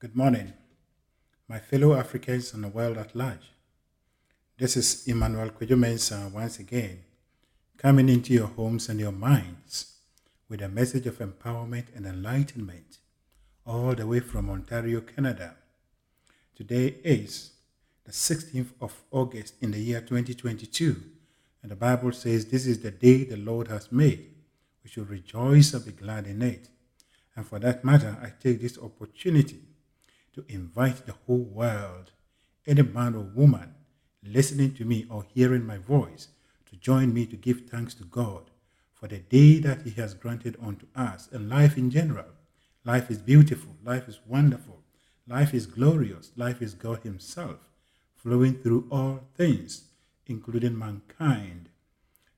Good morning, my fellow Africans and the world at large. This is Emmanuel Kwejo once again, coming into your homes and your minds with a message of empowerment and enlightenment, all the way from Ontario, Canada. Today is the 16th of August in the year 2022, and the Bible says, This is the day the Lord has made. We should rejoice and be glad in it. And for that matter, I take this opportunity to invite the whole world, any man or woman listening to me or hearing my voice, to join me to give thanks to God for the day that He has granted unto us and life in general. Life is beautiful, life is wonderful, life is glorious, life is God Himself flowing through all things, including mankind.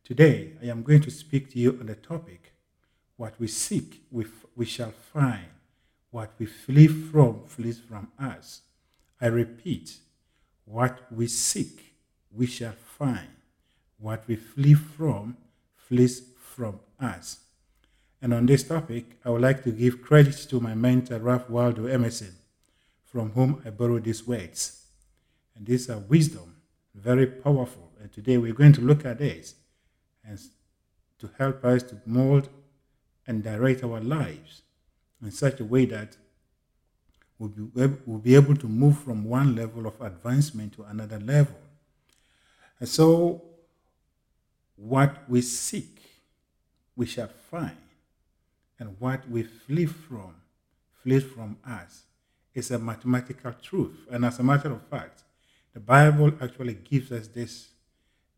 Today, I am going to speak to you on the topic what we seek, we, we shall find what we flee from flees from us. I repeat, what we seek, we shall find. What we flee from flees from us. And on this topic, I would like to give credit to my mentor, Ralph Waldo Emerson, from whom I borrowed these words. And these are wisdom, very powerful. And today we're going to look at this and to help us to mold and direct our lives in such a way that we'll be, we'll be able to move from one level of advancement to another level. And so, what we seek, we shall find, and what we flee from, flees from us, is a mathematical truth. And as a matter of fact, the Bible actually gives us this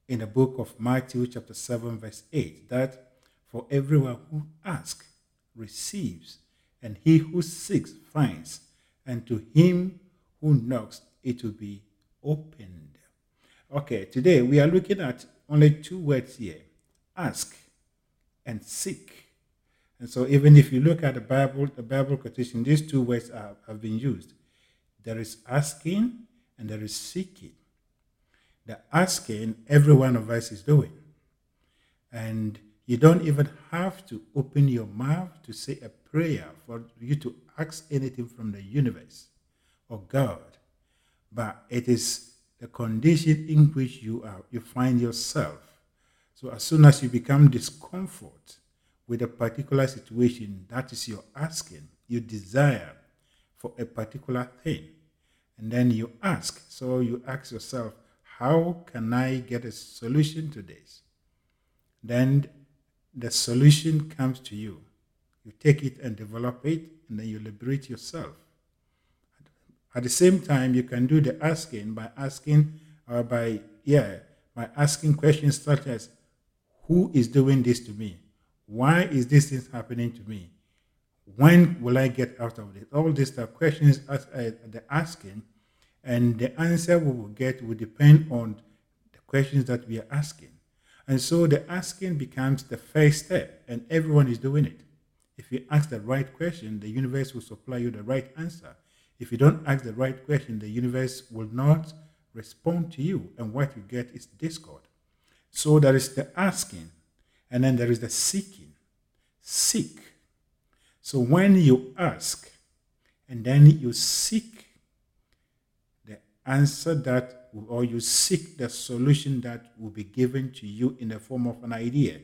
in the book of Matthew, chapter 7, verse 8, that for everyone who asks, receives, and he who seeks finds, and to him who knocks it will be opened. Okay, today we are looking at only two words here ask and seek. And so, even if you look at the Bible, the Bible quotation, these two words are, have been used. There is asking and there is seeking. The asking, every one of us is doing. And you don't even have to open your mouth to say a prayer for you to ask anything from the universe or God, but it is the condition in which you are you find yourself. So as soon as you become discomfort with a particular situation, that is your asking, you desire for a particular thing, and then you ask. So you ask yourself, how can I get a solution to this? Then the solution comes to you. You take it and develop it, and then you liberate yourself. At the same time, you can do the asking by asking, or by, yeah, by asking questions such as, Who is doing this to me? Why is this thing happening to me? When will I get out of it? All these are questions as uh, the asking, and the answer we will get will depend on the questions that we are asking. And so the asking becomes the first step, and everyone is doing it. If you ask the right question, the universe will supply you the right answer. If you don't ask the right question, the universe will not respond to you, and what you get is discord. So there is the asking, and then there is the seeking. Seek. So when you ask, and then you seek answer that, or you seek the solution that will be given to you in the form of an idea.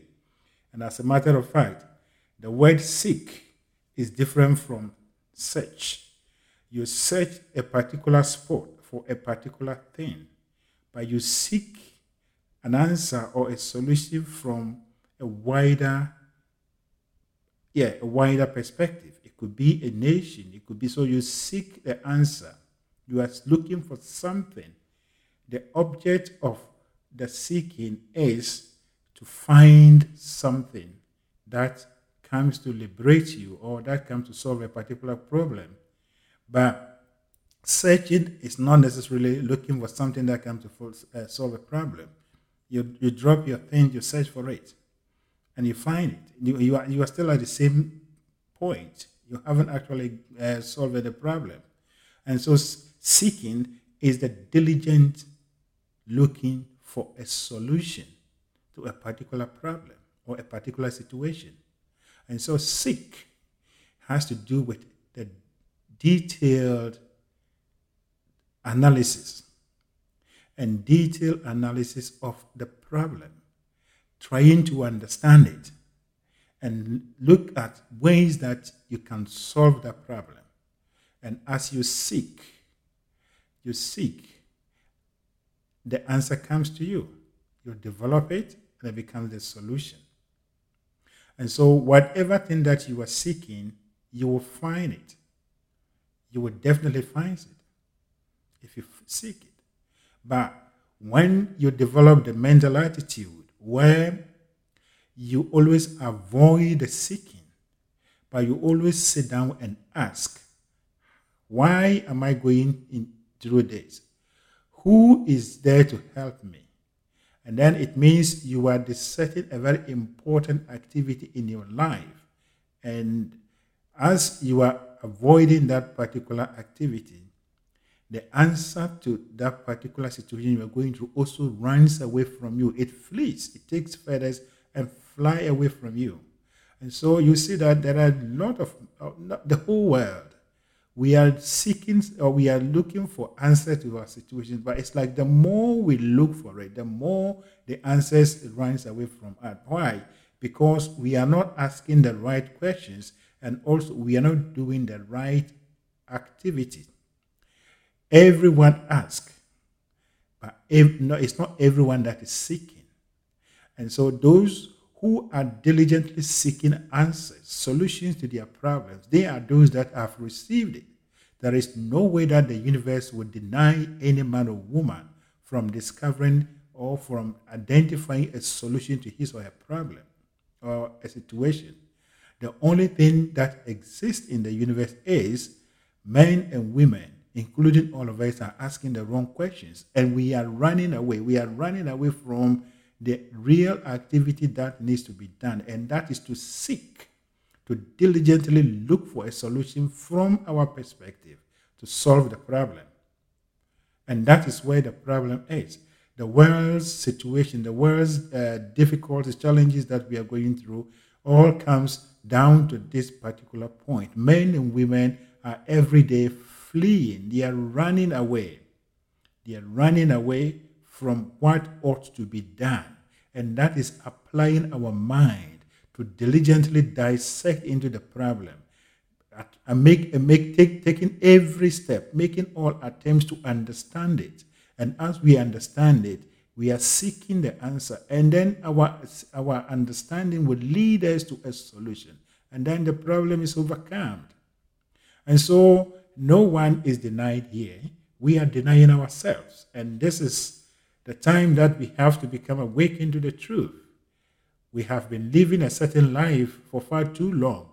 And as a matter of fact, the word seek is different from search. You search a particular spot for a particular thing, but you seek an answer or a solution from a wider yeah, a wider perspective. It could be a nation, it could be so you seek the answer. You are looking for something. The object of the seeking is to find something that comes to liberate you or that comes to solve a particular problem. But searching is not necessarily looking for something that comes to uh, solve a problem. You, you drop your thing, you search for it, and you find it. You, you, are, you are still at the same point. You haven't actually uh, solved the problem. And so seeking is the diligent looking for a solution to a particular problem or a particular situation. And so seek has to do with the detailed analysis and detailed analysis of the problem, trying to understand it and look at ways that you can solve that problem. And as you seek, you seek, the answer comes to you. You develop it, and it becomes the solution. And so, whatever thing that you are seeking, you will find it. You will definitely find it if you seek it. But when you develop the mental attitude where you always avoid the seeking, but you always sit down and ask, why am I going in through this? Who is there to help me? And then it means you are deciding a very important activity in your life. And as you are avoiding that particular activity, the answer to that particular situation you are going through also runs away from you. It flees, it takes feathers and fly away from you. And so you see that there are a lot of uh, the whole world. We are seeking or we are looking for answers to our situations, but it's like the more we look for it, the more the answers runs away from us. Why? Because we are not asking the right questions, and also we are not doing the right activity. Everyone asks, but no, it's not everyone that is seeking. And so those who are diligently seeking answers, solutions to their problems, they are those that have received it. There is no way that the universe would deny any man or woman from discovering or from identifying a solution to his or her problem or a situation. The only thing that exists in the universe is men and women, including all of us, are asking the wrong questions and we are running away. We are running away from the real activity that needs to be done, and that is to seek, to diligently look for a solution from our perspective to solve the problem. And that is where the problem is. The world's situation, the world's uh, difficulties, challenges that we are going through, all comes down to this particular point. Men and women are every day fleeing, they are running away. They are running away from what ought to be done. And that is applying our mind to diligently dissect into the problem and make, make take, taking every step, making all attempts to understand it. And as we understand it, we are seeking the answer. And then our, our understanding would lead us to a solution. And then the problem is overcome. And so no one is denied here. We are denying ourselves. And this is the time that we have to become awakened to the truth. We have been living a certain life for far too long.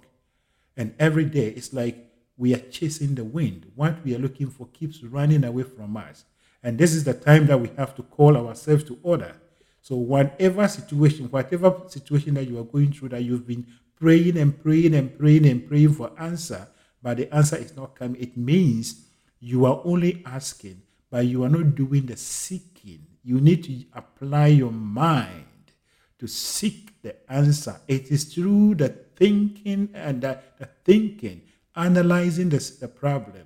And every day it's like we are chasing the wind. What we are looking for keeps running away from us. And this is the time that we have to call ourselves to order. So, whatever situation, whatever situation that you are going through, that you've been praying and praying and praying and praying for answer, but the answer is not coming, it means you are only asking, but you are not doing the seeking you need to apply your mind to seek the answer. It is through the thinking and the, the thinking, analyzing the, the problem,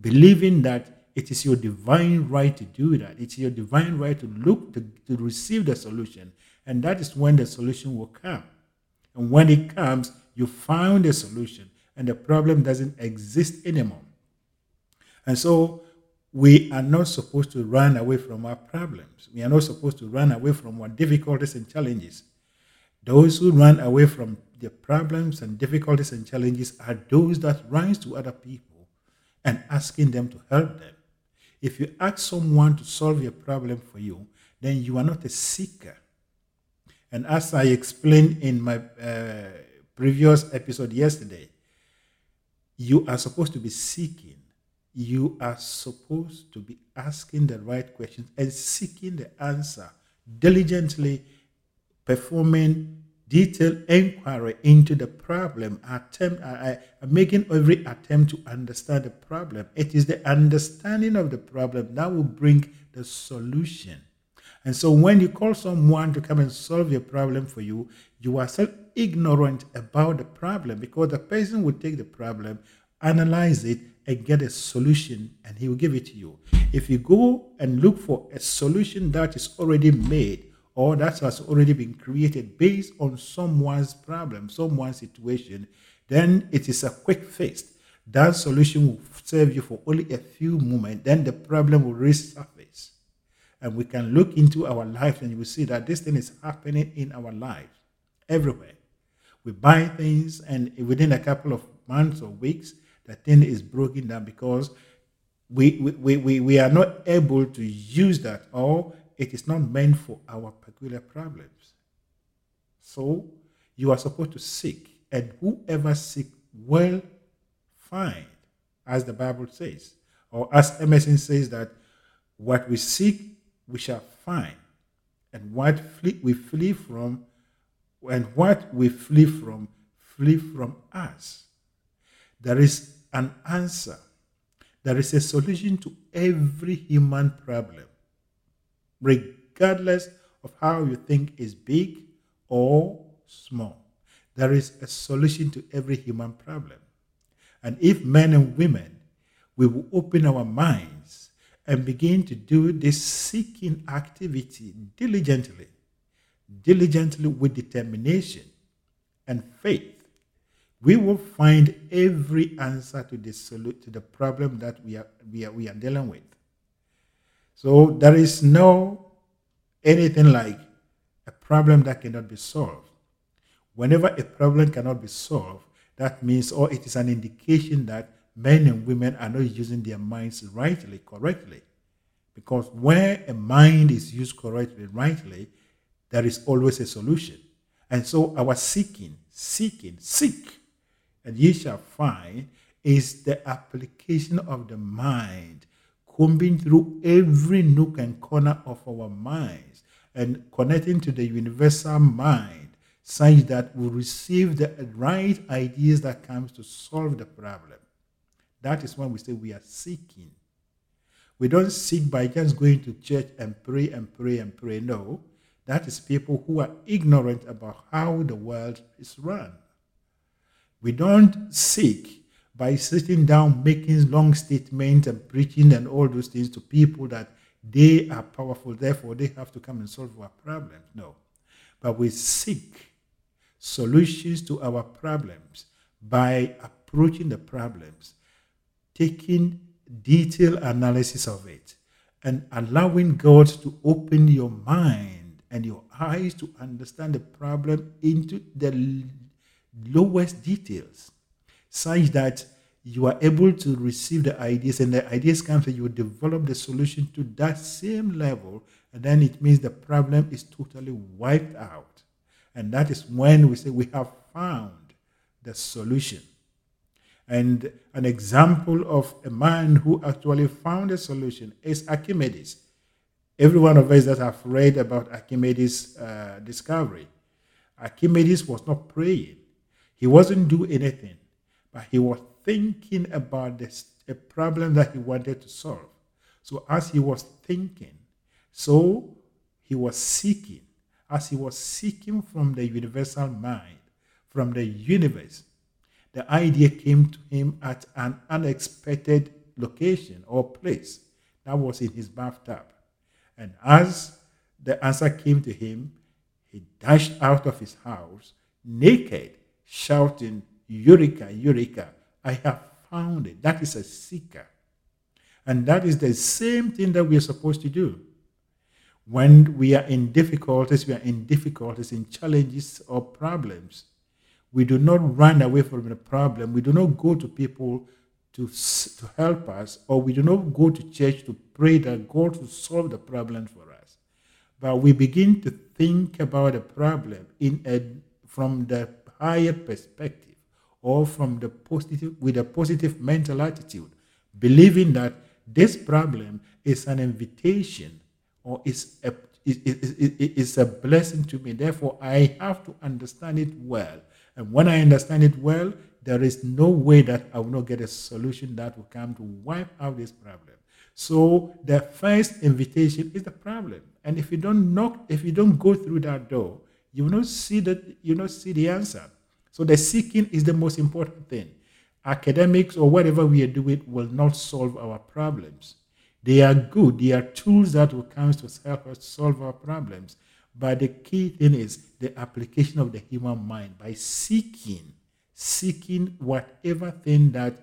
believing that it is your divine right to do that. It's your divine right to look to, to receive the solution. And that is when the solution will come. And when it comes, you found a solution and the problem doesn't exist anymore. And so we are not supposed to run away from our problems. We are not supposed to run away from our difficulties and challenges. Those who run away from their problems and difficulties and challenges are those that runs to other people and asking them to help them. If you ask someone to solve your problem for you, then you are not a seeker. And as I explained in my uh, previous episode yesterday, you are supposed to be seeking you are supposed to be asking the right questions and seeking the answer diligently performing detailed inquiry into the problem attempt uh, uh, making every attempt to understand the problem. It is the understanding of the problem that will bring the solution. And so when you call someone to come and solve your problem for you you are still ignorant about the problem because the person will take the problem analyze it and get a solution, and He will give it to you. If you go and look for a solution that is already made or that has already been created based on someone's problem, someone's situation, then it is a quick fix. That solution will serve you for only a few moments, then the problem will resurface. And we can look into our life and you will see that this thing is happening in our lives everywhere. We buy things, and within a couple of months or weeks, the thing is broken down because we, we, we, we are not able to use that or it is not meant for our peculiar problems. So you are supposed to seek, and whoever seek will find, as the Bible says, or as Emerson says that what we seek we shall find, and what flee, we flee from, and what we flee from, flee from us. There is an answer. There is a solution to every human problem, regardless of how you think is big or small. There is a solution to every human problem. And if men and women, we will open our minds and begin to do this seeking activity diligently, diligently with determination and faith, we will find every answer to the to the problem that we are, we are we are dealing with. So there is no anything like a problem that cannot be solved. Whenever a problem cannot be solved, that means or it is an indication that men and women are not using their minds rightly, correctly. Because where a mind is used correctly, rightly, there is always a solution. And so our seeking, seeking, seek and ye shall find is the application of the mind, combing through every nook and corner of our minds and connecting to the universal mind, such that we receive the right ideas that comes to solve the problem. That is when we say we are seeking. We don't seek by just going to church and pray and pray and pray. No, that is people who are ignorant about how the world is run. We don't seek by sitting down, making long statements and preaching and all those things to people that they are powerful, therefore they have to come and solve our problems. No. But we seek solutions to our problems by approaching the problems, taking detailed analysis of it, and allowing God to open your mind and your eyes to understand the problem into the lowest details, such that you are able to receive the ideas and the ideas come and you develop the solution to that same level, and then it means the problem is totally wiped out. And that is when we say we have found the solution. And an example of a man who actually found a solution is Archimedes. Every one of us that have read about Archimedes' uh, discovery, Archimedes was not praying. He wasn't doing anything, but he was thinking about this, a problem that he wanted to solve. So as he was thinking, so he was seeking. As he was seeking from the universal mind, from the universe, the idea came to him at an unexpected location or place. That was in his bathtub. And as the answer came to him, he dashed out of his house naked shouting, Eureka, Eureka, I have found it. That is a seeker. And that is the same thing that we are supposed to do. When we are in difficulties, we are in difficulties, in challenges or problems. We do not run away from the problem. We do not go to people to, to help us, or we do not go to church to pray that God will solve the problem for us. But we begin to think about the problem in a, from the higher perspective or from the positive with a positive mental attitude believing that this problem is an invitation or is a is, a blessing to me. Therefore i have to understand it well. And when i understand it well there is no way that i will not get a solution that will come to wipe out this problem. So the first invitation is the problem. And if you don't knock if you don't go through that door you will not see that you will not see the answer. So the seeking is the most important thing. academics or whatever we are doing will not solve our problems. They are good. They are tools that will come to help us solve our problems. But the key thing is the application of the human mind by seeking, seeking whatever thing that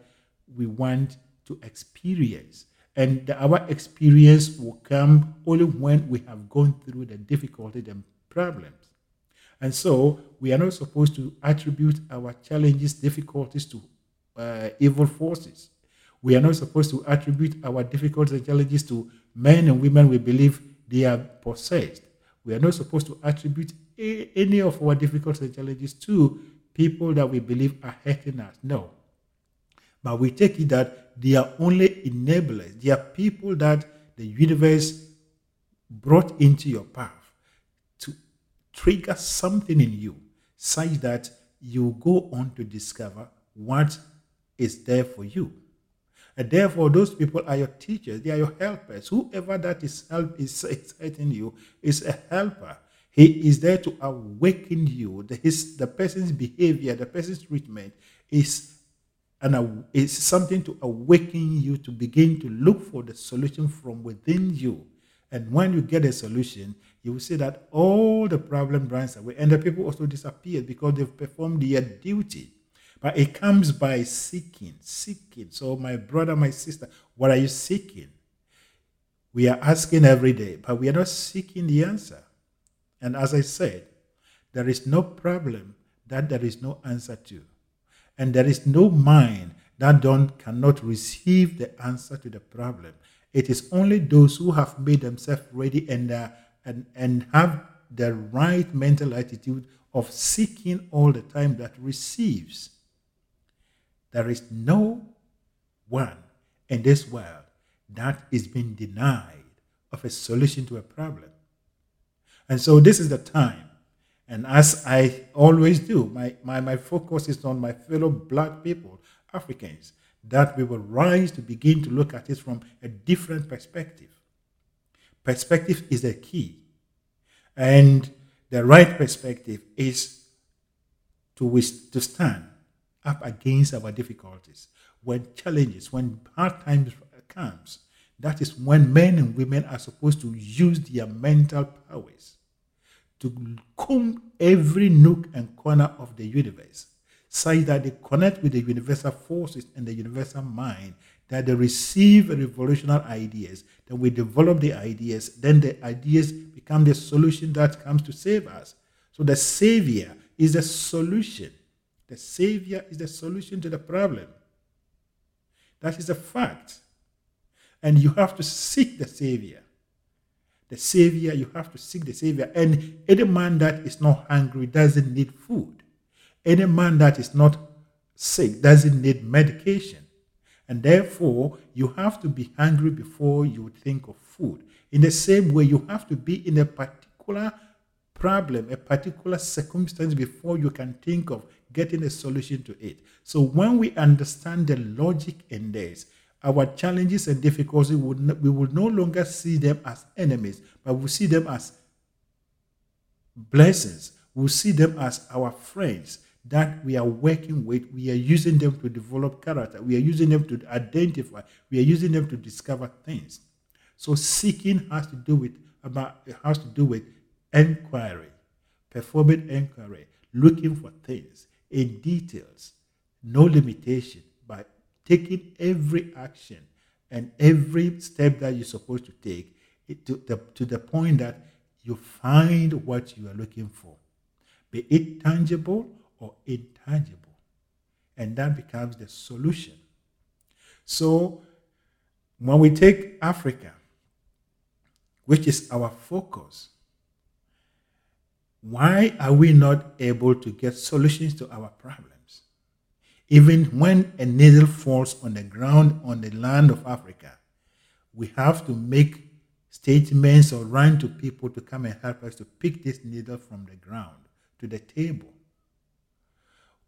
we want to experience. And the, our experience will come only when we have gone through the difficulties and problems. And so we are not supposed to attribute our challenges, difficulties to uh, evil forces. We are not supposed to attribute our difficulties and challenges to men and women we believe they are possessed. We are not supposed to attribute a, any of our difficulties and challenges to people that we believe are hurting us. No. But we take it that they are only enablers. They are people that the universe brought into your path trigger something in you such that you go on to discover what is there for you. And therefore, those people are your teachers, they are your helpers. Whoever that is help is exciting you is a helper. He is there to awaken you. The, his, the person's behavior, the person's treatment is and is something to awaken you to begin to look for the solution from within you. And when you get a solution, you will see that all the problem runs away, and the people also disappear because they've performed their duty. But it comes by seeking, seeking. So, my brother, my sister, what are you seeking? We are asking every day, but we are not seeking the answer. And as I said, there is no problem that there is no answer to. And there is no mind that don't cannot receive the answer to the problem. It is only those who have made themselves ready and, uh, and, and have the right mental attitude of seeking all the time that receives. There is no one in this world that is being denied of a solution to a problem. And so this is the time. And as I always do, my, my, my focus is on my fellow black people, Africans, that we will rise to begin to look at it from a different perspective. Perspective is the key. And the right perspective is to, to stand up against our difficulties, when challenges, when hard times comes, that is when men and women are supposed to use their mental powers to comb every nook and corner of the universe, such that they connect with the universal forces and the universal mind, that they receive revolutionary ideas, then we develop the ideas, then the ideas become the solution that comes to save us. So the Savior is the solution the Savior is the solution to the problem. That is a fact. And you have to seek the Savior. The Savior, you have to seek the Savior. And any man that is not hungry doesn't need food. Any man that is not sick doesn't need medication. And therefore, you have to be hungry before you think of food. In the same way, you have to be in a particular problem, a particular circumstance before you can think of getting a solution to it. So when we understand the logic in this, our challenges and difficulties, we will no longer see them as enemies, but we see them as blessings. We'll see them as our friends that we are working with. We are using them to develop character. We are using them to identify. We are using them to discover things. So seeking has to do with about has to do with inquiry, performing inquiry, looking for things, in details, no limitation, by taking every action and every step that you're supposed to take to the, to the point that you find what you are looking for, be it tangible or intangible. And that becomes the solution. So, when we take Africa, which is our focus, why are we not able to get solutions to our problems? Even when a needle falls on the ground on the land of Africa, we have to make statements or run to people to come and help us to pick this needle from the ground to the table.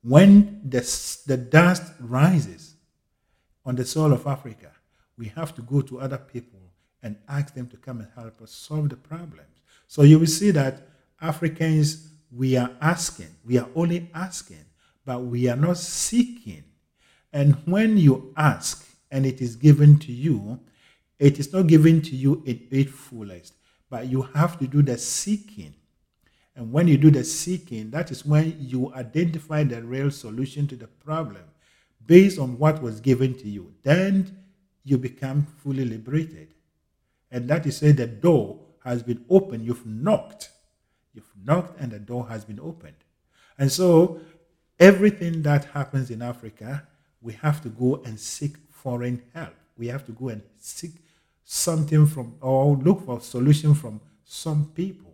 When the, the dust rises on the soil of Africa, we have to go to other people and ask them to come and help us solve the problems. So you will see that Africans, we are asking, we are only asking, but we are not seeking. And when you ask and it is given to you, it is not given to you in its fullest, but you have to do the seeking. And when you do the seeking, that is when you identify the real solution to the problem based on what was given to you. Then you become fully liberated. And that is say the door has been opened. You've knocked. You've knocked and the door has been opened. And so everything that happens in Africa, we have to go and seek foreign help. We have to go and seek something from or look for solution from some people.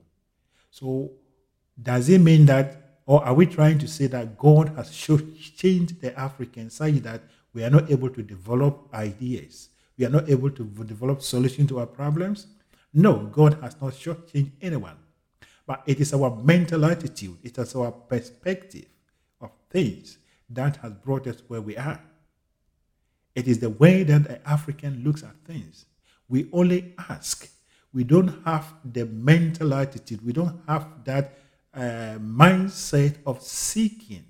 So does it mean that or are we trying to say that God has changed the Africans such that we are not able to develop ideas? We are not able to develop solutions to our problems? No, God has not shortchanged anyone. But it is our mental attitude, it is our perspective of things that has brought us where we are. It is the way that the African looks at things. We only ask. We don't have the mental attitude. We don't have that uh, mindset of seeking.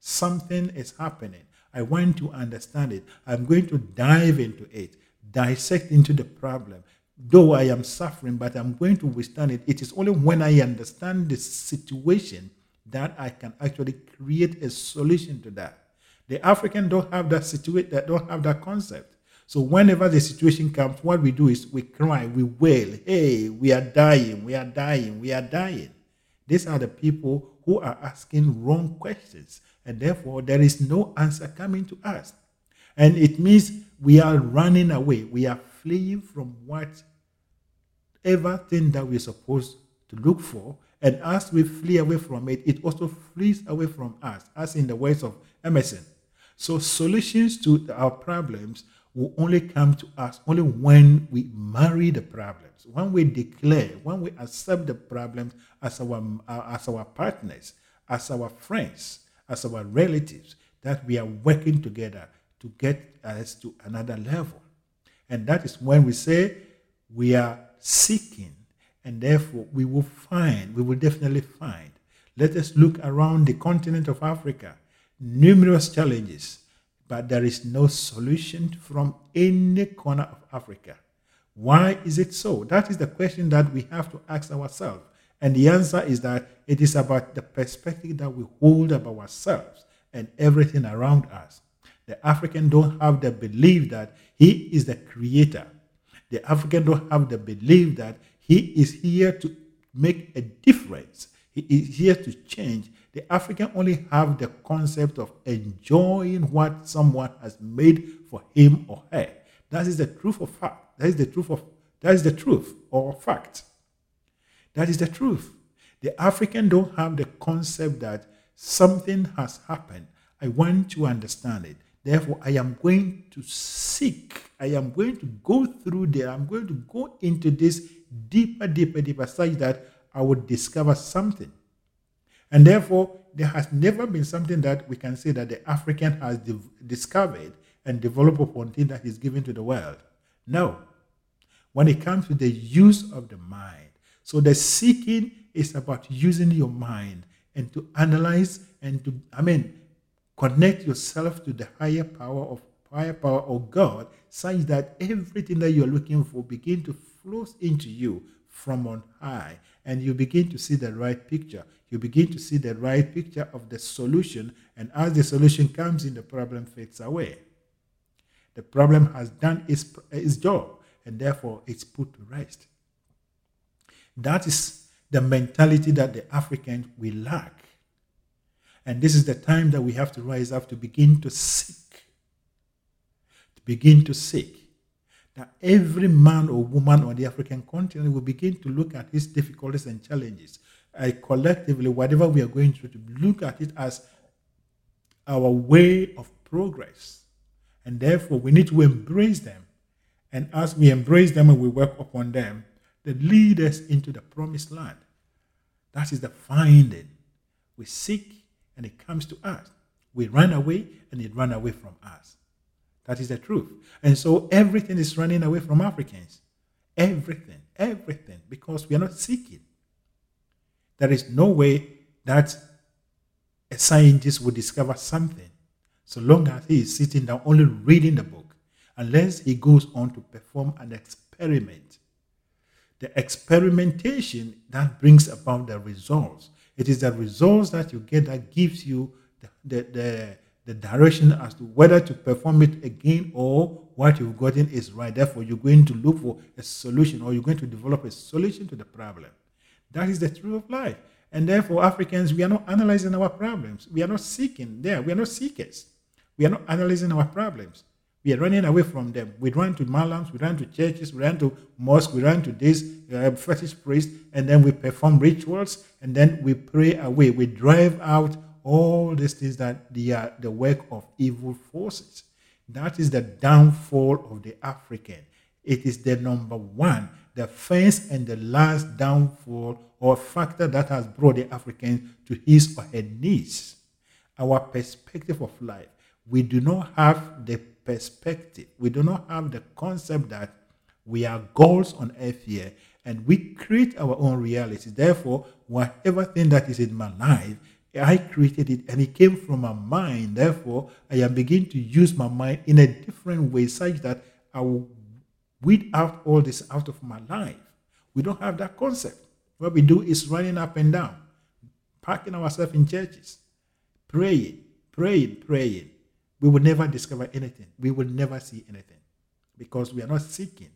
Something is happening. I want to understand it. I'm going to dive into it, dissect into the problem. Though I am suffering, but I'm going to withstand it. It is only when I understand the situation that I can actually create a solution to that. The African don't have that situation, that don't have that concept. So whenever the situation comes, what we do is we cry, we wail, hey, we are dying, we are dying, we are dying. These are the people who are asking wrong questions, and therefore there is no answer coming to us. And it means we are running away. We are fleeing from whatever thing that we're supposed to look for. And as we flee away from it, it also flees away from us, as in the words of Emerson. So solutions to our problems will only come to us only when we marry the problems, when we declare, when we accept the problems as our, as our partners, as our friends, as our relatives, that we are working together to get us to another level. And that is when we say we are seeking, and therefore we will find, we will definitely find. Let us look around the continent of Africa, numerous challenges but there is no solution from any corner of Africa. Why is it so? That is the question that we have to ask ourselves. And the answer is that it is about the perspective that we hold about ourselves and everything around us. The African don't have the belief that he is the creator. The African don't have the belief that he is here to make a difference. He is here to change the African only have the concept of enjoying what someone has made for him or her. That is the truth of fact. That is the truth of that is the truth or fact. That is the truth. The African don't have the concept that something has happened. I want to understand it. Therefore, I am going to seek. I am going to go through there. I'm going to go into this deeper, deeper, deeper, such that I would discover something. And therefore, there has never been something that we can say that the African has discovered and developed upon thing that is given to the world. No. When it comes to the use of the mind, so the seeking is about using your mind and to analyze and to, I mean, connect yourself to the higher power of higher power of God, such that everything that you're looking for begin to flow into you from on high, and you begin to see the right picture you begin to see the right picture of the solution, and as the solution comes in, the problem fades away. The problem has done its, its job, and therefore it's put to rest. That is the mentality that the African will lack. And this is the time that we have to rise up to begin to seek. To begin to seek. That every man or woman on the African continent will begin to look at his difficulties and challenges uh, collectively, whatever we are going through, to look at it as our way of progress. And therefore, we need to embrace them. And as we embrace them and we work upon them, they lead us into the promised land. That is the finding. We seek and it comes to us. We run away and it run away from us. That is the truth. And so everything is running away from Africans. Everything, everything, because we are not seeking. There is no way that a scientist would discover something so long as he is sitting down only reading the book, unless he goes on to perform an experiment. The experimentation that brings about the results. It is the results that you get that gives you the, the, the, the direction as to whether to perform it again or what you've gotten is right. Therefore, you're going to look for a solution or you're going to develop a solution to the problem. That is the truth of life. And therefore, Africans, we are not analyzing our problems. We are not seeking there. We are not seekers. We are not analyzing our problems. We are running away from them. We run to malams, we run to churches, we run to mosques, we run to this uh, fetish priest, and then we perform rituals, and then we pray away. We drive out all these things that they are the work of evil forces. That is the downfall of the African. It is the number one, the first and the last downfall or factor that has brought the African to his or her knees. Our perspective of life. We do not have the perspective. We do not have the concept that we are gods on earth here and we create our own reality. Therefore, whatever thing that is in my life I created it and it came from my mind. Therefore, I am beginning to use my mind in a different way, such that I will weed out all this out of my life. We don't have that concept. What we do is running up and down, parking ourselves in churches, praying, praying, praying. We will never discover anything. We will never see anything because we are not seeking.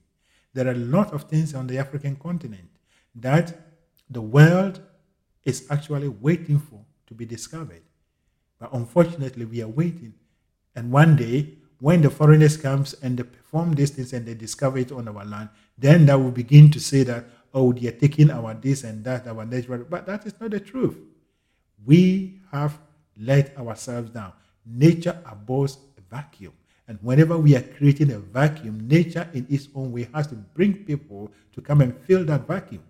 There are a lot of things on the African continent that the world is actually waiting for to be discovered. But unfortunately, we are waiting. And one day, when the foreigners comes and they perform these things and they discover it on our land, then that will begin to say that, oh, they are taking our this and that, our natural. But that is not the truth. We have let ourselves down. Nature abhors a vacuum. And whenever we are creating a vacuum, nature in its own way has to bring people to come and fill that vacuum.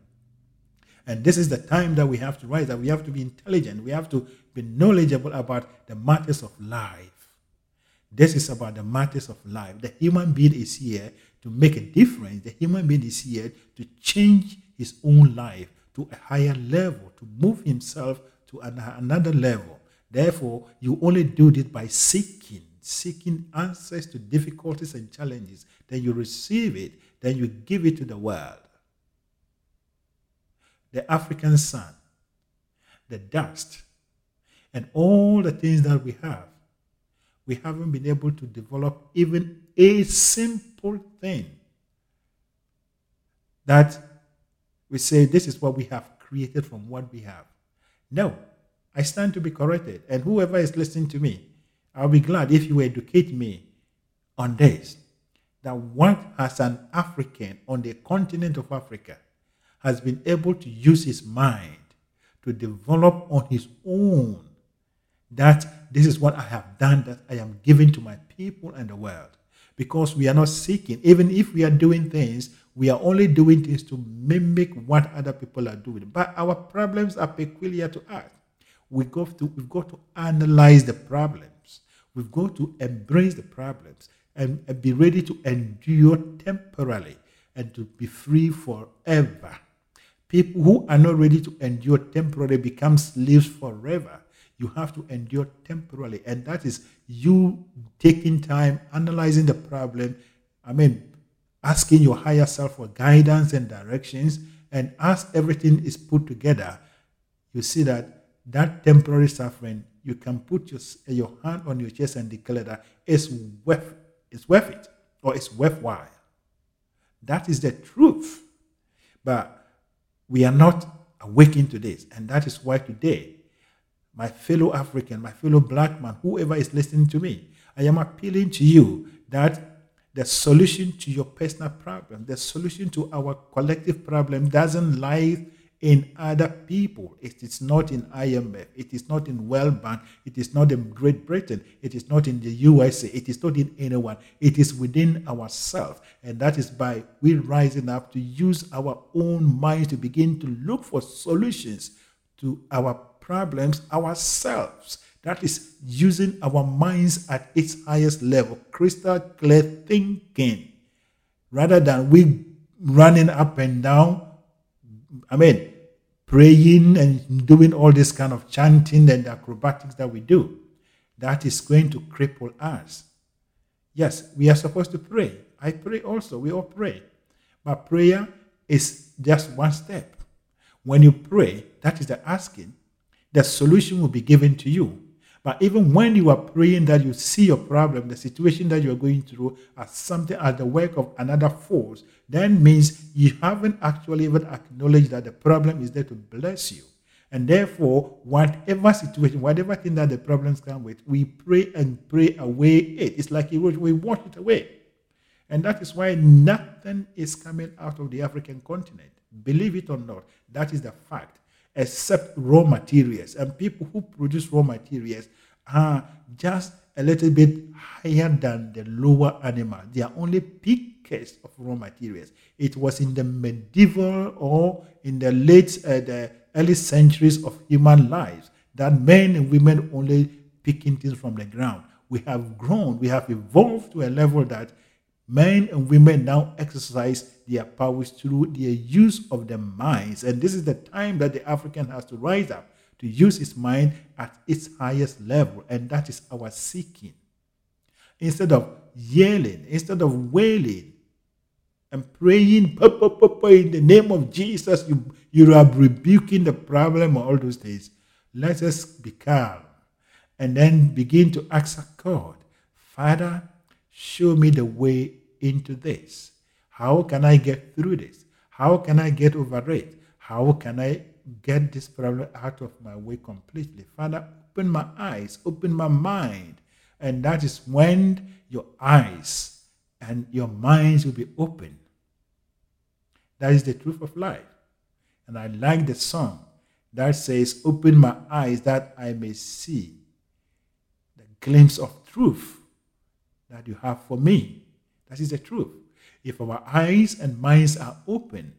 And this is the time that we have to rise, that we have to be intelligent, we have to be knowledgeable about the matters of life. This is about the matters of life. The human being is here to make a difference. The human being is here to change his own life to a higher level, to move himself to another level. Therefore, you only do this by seeking, seeking answers to difficulties and challenges. Then you receive it, then you give it to the world the African sun, the dust, and all the things that we have, we haven't been able to develop even a simple thing that we say this is what we have created from what we have. No, I stand to be corrected. And whoever is listening to me, I'll be glad if you educate me on this. That what has an African on the continent of Africa has been able to use his mind to develop on his own that this is what I have done, that I am giving to my people and the world. Because we are not seeking, even if we are doing things, we are only doing things to mimic what other people are doing. But our problems are peculiar to us. We got to, we've got to analyze the problems. We've got to embrace the problems and, and be ready to endure temporarily and to be free forever. People who are not ready to endure temporarily become slaves forever. You have to endure temporarily. And that is you taking time, analyzing the problem. I mean, asking your higher self for guidance and directions. And as everything is put together, you see that that temporary suffering, you can put your, your hand on your chest and declare that it's worth, it's worth it or it's worthwhile. That is the truth. But we are not awakened to this. And that is why today, my fellow African, my fellow black man, whoever is listening to me, I am appealing to you that the solution to your personal problem, the solution to our collective problem doesn't lie in other people. It is not in IMF. It is not in World Bank. It is not in Great Britain. It is not in the USA. It is not in anyone. It is within ourselves. And that is by we rising up to use our own minds to begin to look for solutions to our problems ourselves. That is using our minds at its highest level, crystal clear thinking, rather than we running up and down I mean, praying and doing all this kind of chanting and acrobatics that we do. that is going to cripple us. Yes, we are supposed to pray. I pray also. We all pray. But prayer is just one step. When you pray, that is the asking, the solution will be given to you. But even when you are praying that you see your problem, the situation that you are going through as something as the work of another force, then means you haven't actually even acknowledged that the problem is there to bless you. And therefore, whatever situation, whatever thing that the problems come with, we pray and pray away it. It's like we wash it away. And that is why nothing is coming out of the African continent. Believe it or not, that is the fact, except raw materials. And people who produce raw materials are just a little bit higher than the lower animal. They are only pickers of raw materials. It was in the medieval or in the late, uh, the early centuries of human lives that men and women only picking things from the ground. We have grown, we have evolved to a level that men and women now exercise their powers through their use of their minds. And this is the time that the African has to rise up to use his mind at its highest level. And that is our seeking. Instead of yelling, instead of wailing, and praying in the name of Jesus, you, you are rebuking the problem all those things. Let us be calm and then begin to ask God, Father, show me the way into this. How can I get through this? How can I get over it? How can I get this problem out of my way completely? Father, open my eyes, open my mind. And that is when your eyes and your minds will be open. That is the truth of life. And I like the song that says, Open my eyes that I may see the glimpse of truth that you have for me. That is the truth. If our eyes and minds are open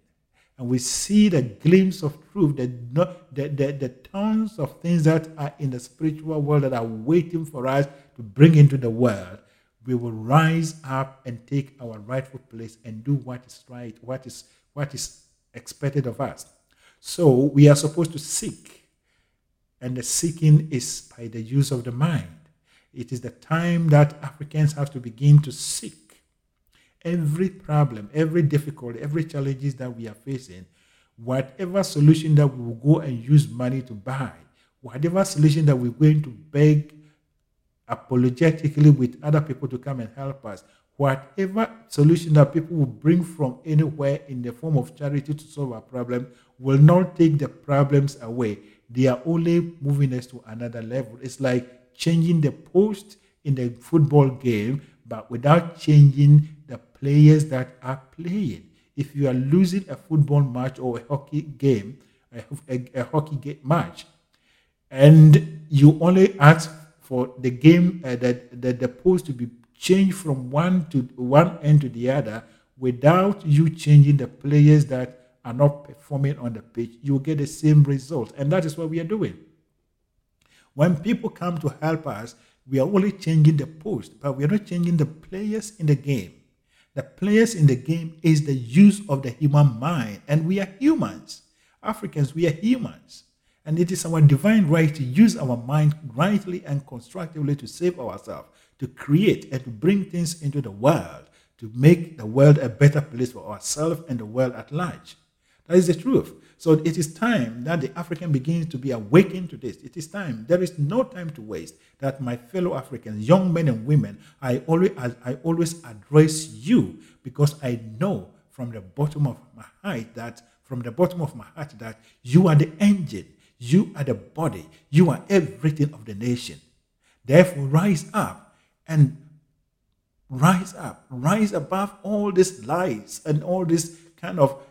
and we see the glimpse of truth, the, the, the, the tons of things that are in the spiritual world that are waiting for us to bring into the world, we will rise up and take our rightful place and do what is right, what is, what is expected of us. So we are supposed to seek, and the seeking is by the use of the mind. It is the time that Africans have to begin to seek every problem, every difficulty, every challenges that we are facing, whatever solution that we will go and use money to buy, whatever solution that we're going to beg apologetically with other people to come and help us, whatever solution that people will bring from anywhere in the form of charity to solve our problem will not take the problems away. They are only moving us to another level. It's like changing the post in the football game, but without changing players that are playing. If you are losing a football match or a hockey game, a, a, a hockey game match, and you only ask for the game uh, that, that the post to be changed from one to one end to the other without you changing the players that are not performing on the pitch, you will get the same result. And that is what we are doing. When people come to help us, we are only changing the post, but we are not changing the players in the game. The players in the game is the use of the human mind, and we are humans. Africans, we are humans. And it is our divine right to use our mind rightly and constructively to save ourselves, to create and to bring things into the world, to make the world a better place for ourselves and the world at large. That is the truth. So it is time that the African begins to be awakened to this. It is time. There is no time to waste. That my fellow Africans, young men and women, I always, I always address you because I know from the bottom of my heart that from the bottom of my heart that you are the engine, you are the body, you are everything of the nation. Therefore, rise up and rise up, rise above all these lies and all this kind of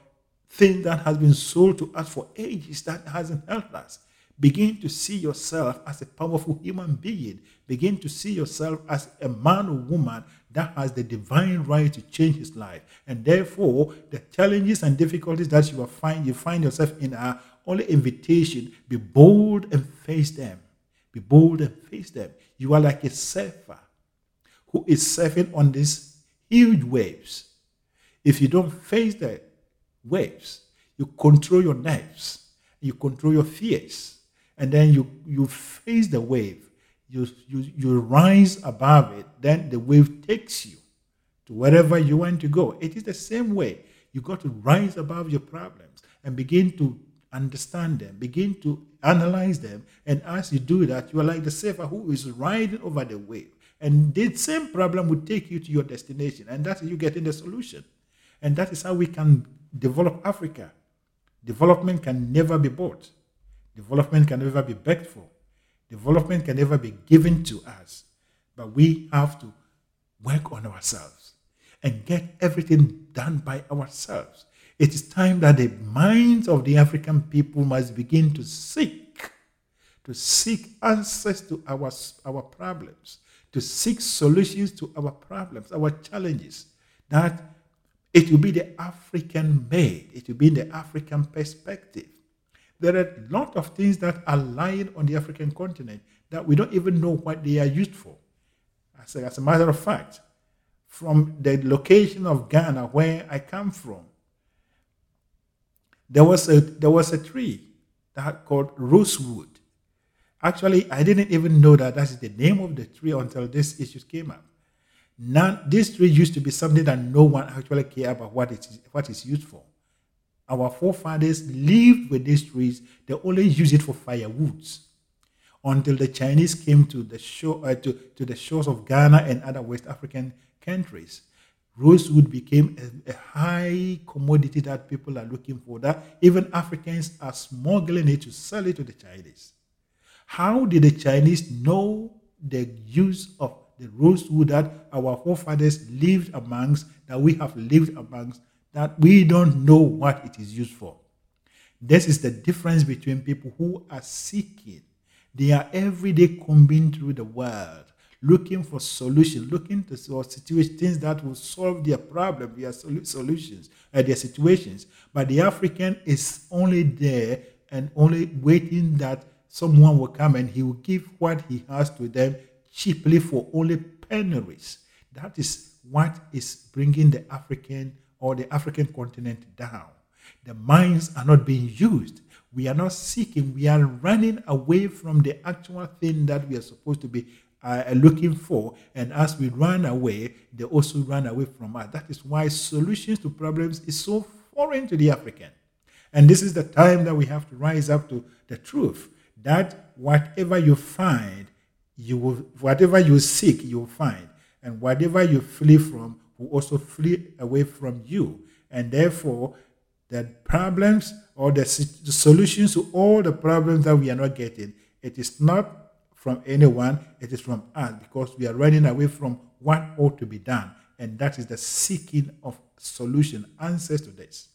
thing that has been sold to us for ages that hasn't helped us. Begin to see yourself as a powerful human being. Begin to see yourself as a man or woman that has the divine right to change his life. And therefore, the challenges and difficulties that you find you find yourself in are only invitation. Be bold and face them. Be bold and face them. You are like a surfer who is surfing on these huge waves. If you don't face that, waves. You control your nerves, you control your fears, and then you, you face the wave. you, you, you rise above it, then the wave takes you to wherever you want to go. It is the same way. You got to rise above your problems and begin to understand them, begin to analyze them. And as you do that, you are like the sailor who is riding over the wave. And the same problem will take you to your destination. And that's you getting the solution. And that is how we can develop Africa. Development can never be bought. Development can never be begged for. Development can never be given to us. But we have to work on ourselves and get everything done by ourselves. It is time that the minds of the African people must begin to seek, to seek answers to our, our problems, to seek solutions to our problems, our challenges. That it will be the African made, it will be in the African perspective. There are a lot of things that are lying on the African continent that we don't even know what they are used for. As a, as a matter of fact, from the location of Ghana, where I come from, there was a there was a tree that called rosewood. Actually, I didn't even know that that is the name of the tree until this issue came up. Now, this tree used to be something that no one actually cared about what it is what it's used for. Our forefathers lived with these trees. They only used it for firewoods until the Chinese came to the shore uh, to, to the shores of Ghana and other West African countries rosewood became a, a, high commodity that people are looking for, that even Africans are smuggling it to sell it to the Chinese. How did the Chinese know the use of the rosewood that our forefathers lived amongst, that we have lived amongst, that we don't know what it is used for? This is the difference between people who are seeking. They are every day combing through the world looking for solutions, looking to for situations, that will solve their problem, their solutions, uh, their situations. But the African is only there and only waiting that someone will come and he will give what he has to them cheaply for only penuries. That is what is bringing the African or the African continent down. The mines are not being used. We are not seeking, we are running away from the actual thing that we are supposed to be are looking for. And as we run away, they also run away from us. That is why solutions to problems is so foreign to the African. And this is the time that we have to rise up to the truth that whatever you find, you will, whatever you seek, you will find. And whatever you flee from will also flee away from you. And therefore, the problems or the, the solutions to all the problems that we are not getting, it is not from anyone, it is from us because we are running away from what ought to be done. And that is the seeking of solution, answers to this.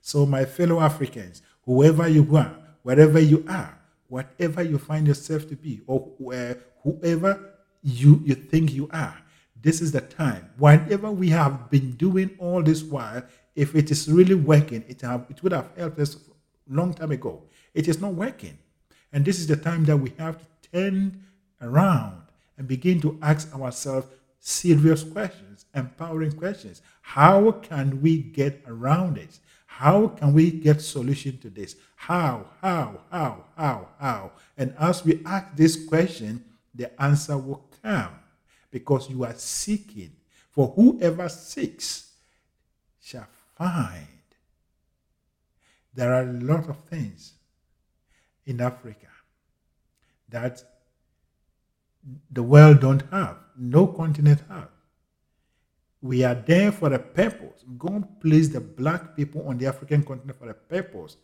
So, my fellow Africans, whoever you are, wherever you are, whatever you find yourself to be, or uh, whoever you, you think you are, this is the time. Whatever we have been doing all this while, if it is really working, it, have, it would have helped us long time ago. It is not working. And this is the time that we have to turn around and begin to ask ourselves serious questions, empowering questions. How can we get around it? How can we get solution to this? How, how, how, how, how? And as we ask this question, the answer will come because you are seeking. For whoever seeks shall find. There are a lot of things in Africa that the world don't have, no continent have. We are there for a purpose. God placed the black people on the African continent for a purpose.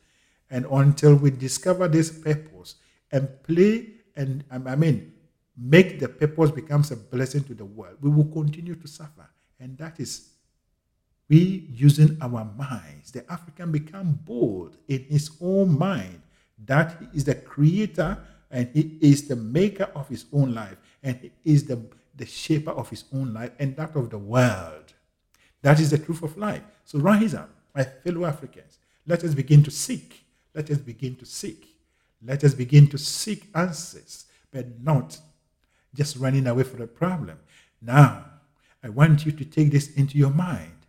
And until we discover this purpose and play and I mean make the purpose becomes a blessing to the world, we will continue to suffer. And that is we using our minds. The African become bold in his own mind that he is the creator and he is the maker of his own life and he is the, the shaper of his own life and that of the world. That is the truth of life. So rise up, my fellow Africans. Let us begin to seek. Let us begin to seek. Let us begin to seek answers, but not just running away from the problem. Now, I want you to take this into your mind,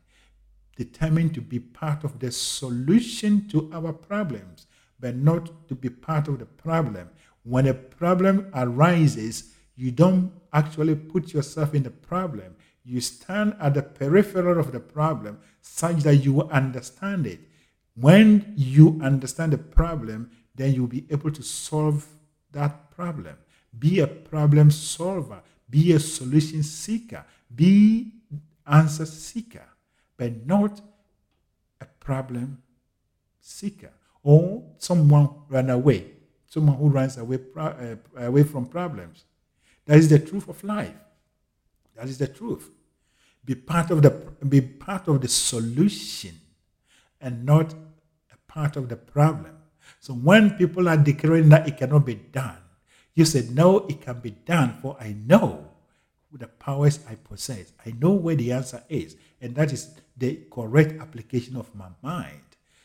determined to be part of the solution to our problems, but not to be part of the problem when a problem arises, You don't actually put yourself in the problem. You stand at the peripheral of the problem such that you understand it. When you understand the problem, then you'll be able to solve that problem. Be a problem solver, be a solution seeker, be answer seeker, but not a problem seeker or someone run away, someone who runs away, uh, away from problems. That is the truth of life. That is the truth. Be part of the be part of the solution and not a part of the problem. So when people are declaring that it cannot be done, you said, No, it can be done, for I know the powers I possess. I know where the answer is, and that is the correct application of my mind.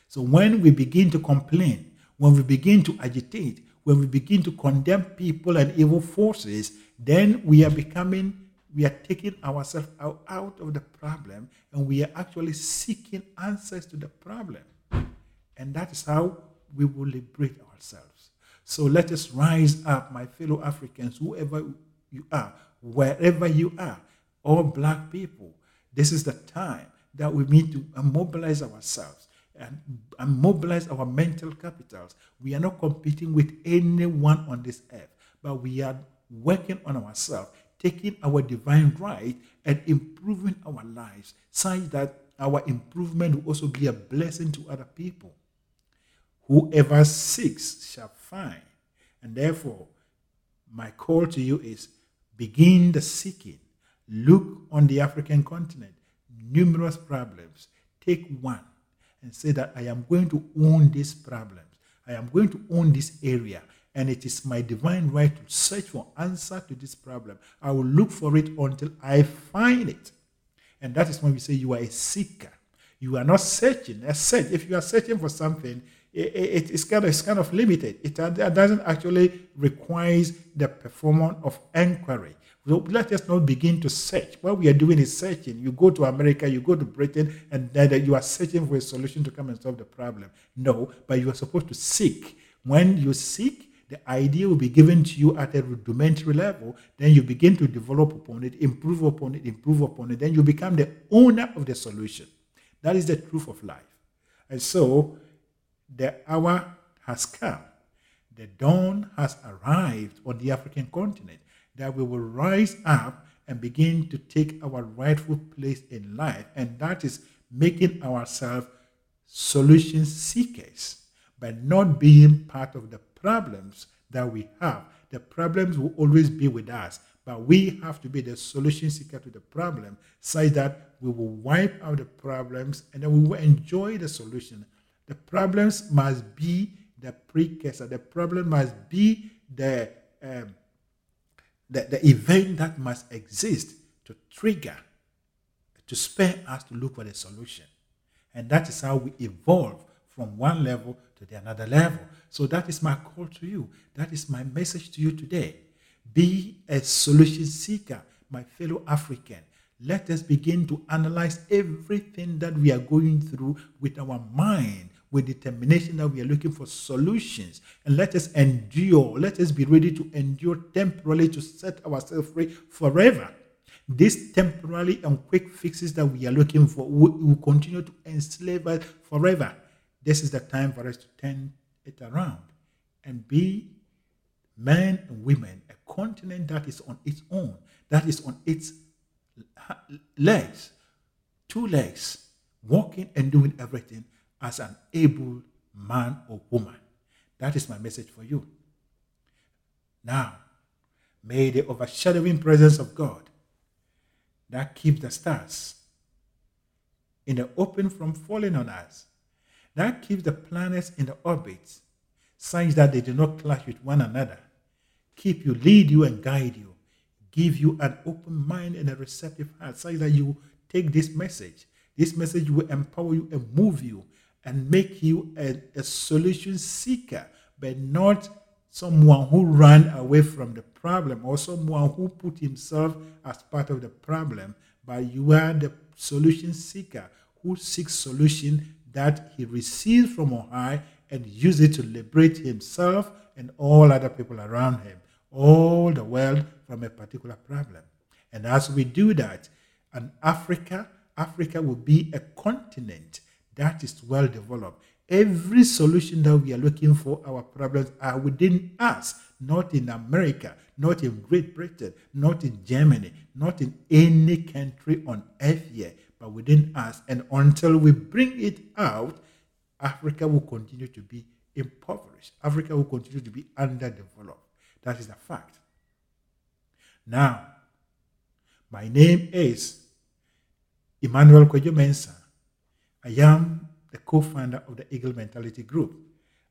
So when we begin to complain, when we begin to agitate, when we begin to condemn people and evil forces, then we are becoming, we are taking ourselves out, out of the problem and we are actually seeking answers to the problem. And that is how we will liberate ourselves. So let us rise up, my fellow Africans, whoever you are, wherever you are, all black people. This is the time that we need to mobilize ourselves and, and mobilize our mental capitals. We are not competing with anyone on this earth, but we are working on ourselves, taking our divine right and improving our lives such that our improvement will also be a blessing to other people. Whoever seeks shall find. And therefore, my call to you is begin the seeking. Look on the African continent, numerous problems. Take one and say that I am going to own these problems. I am going to own this area. And it is my divine right to search for answer to this problem. I will look for it until I find it. And that is when we say you are a seeker. You are not searching. A search. If you are searching for something, it, it, it's, kind of, it's kind of limited. It, it doesn't actually require the performance of inquiry. So let us not begin to search. What we are doing is searching. You go to America, you go to Britain, and then you are searching for a solution to come and solve the problem. No, but you are supposed to seek. When you seek, the idea will be given to you at a rudimentary level. Then you begin to develop upon it, improve upon it, improve upon it. Then you become the owner of the solution. That is the truth of life. And so the hour has come. The dawn has arrived on the African continent that we will rise up and begin to take our rightful place in life. And that is making ourselves solution seekers, by not being part of the problems that we have. The problems will always be with us, but we have to be the solution seeker to the problem, such that we will wipe out the problems and then we will enjoy the solution. The problems must be the precursor. The problem must be the um, the, the event that must exist to trigger, to spur us to look for the solution. And that is how we evolve from one level to the another level. So that is my call to you. That is my message to you today. Be a solution seeker, my fellow African. Let us begin to analyze everything that we are going through with our mind, with determination that we are looking for solutions. And let us endure. Let us be ready to endure temporarily to set ourselves free forever. These temporary and quick fixes that we are looking for will, will continue to enslave us forever. This is the time for us to turn it around and be men and women, a continent that is on its own, that is on its legs, two legs, walking and doing everything as an able man or woman. That is my message for you. Now, may the overshadowing presence of God that keeps the stars in the open from falling on us, that keeps the planets in the orbits, such that they do not clash with one another, keep you, lead you, and guide you, give you an open mind and a receptive heart, such that you take this message. This message will empower you and move you and make you a, a solution seeker, but not someone who ran away from the problem or someone who put himself as part of the problem, but you are the solution seeker who seeks solution that he receives from on high and use it to liberate himself and all other people around him. All the world from a particular problem. And as we do that, and Africa, Africa will be a continent that is well developed. Every solution that we are looking for, our problems are within us, not in America, not in Great Britain, not in Germany, not in any country on earth here, but within us. And until we bring it out, Africa will continue to be impoverished. Africa will continue to be underdeveloped. That is a fact. Now, my name is Emmanuel Kwejo. I am the co-founder of the Eagle Mentality Group.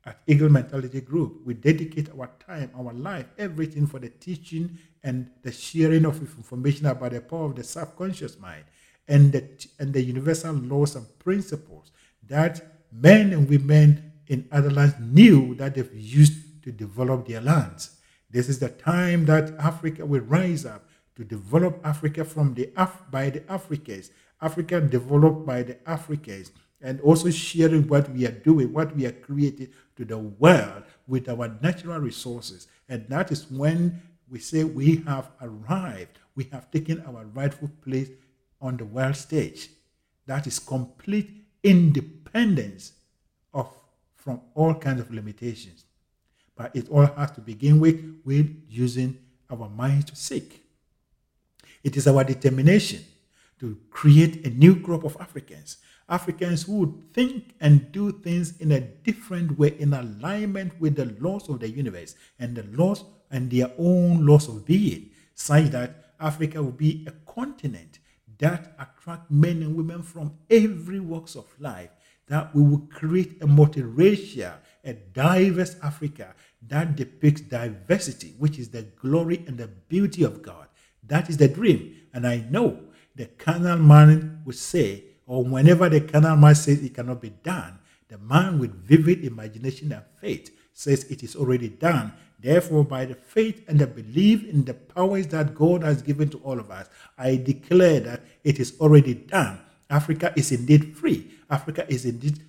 At Eagle Mentality Group, we dedicate our time, our life, everything for the teaching and the sharing of information about the power of the subconscious mind and the, and the universal laws and principles that men and women in other lands knew that they've used to develop their lands. This is the time that Africa will rise up to develop Africa from the Af- by the Africans, Africa developed by the Africans, and also sharing what we are doing, what we are creating to the world with our natural resources. And that is when we say we have arrived, we have taken our rightful place on the world stage. That is complete independence of from all kinds of limitations. But it all has to begin with with using our mind to seek. It is our determination to create a new group of Africans. Africans who would think and do things in a different way, in alignment with the laws of the universe and the laws and their own laws of being, such that Africa will be a continent that attract men and women from every walks of life, that we will create a multiracial, a diverse Africa that depicts diversity, which is the glory and the beauty of God. That is the dream. And I know the carnal man would say, or whenever the carnal man says it cannot be done, the man with vivid imagination and faith says it is already done. Therefore, by the faith and the belief in the powers that God has given to all of us, I declare that it is already done. Africa is indeed free. Africa is indeed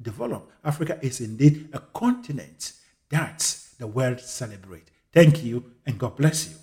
developed. Africa is indeed a continent that the world celebrates. Thank you and God bless you.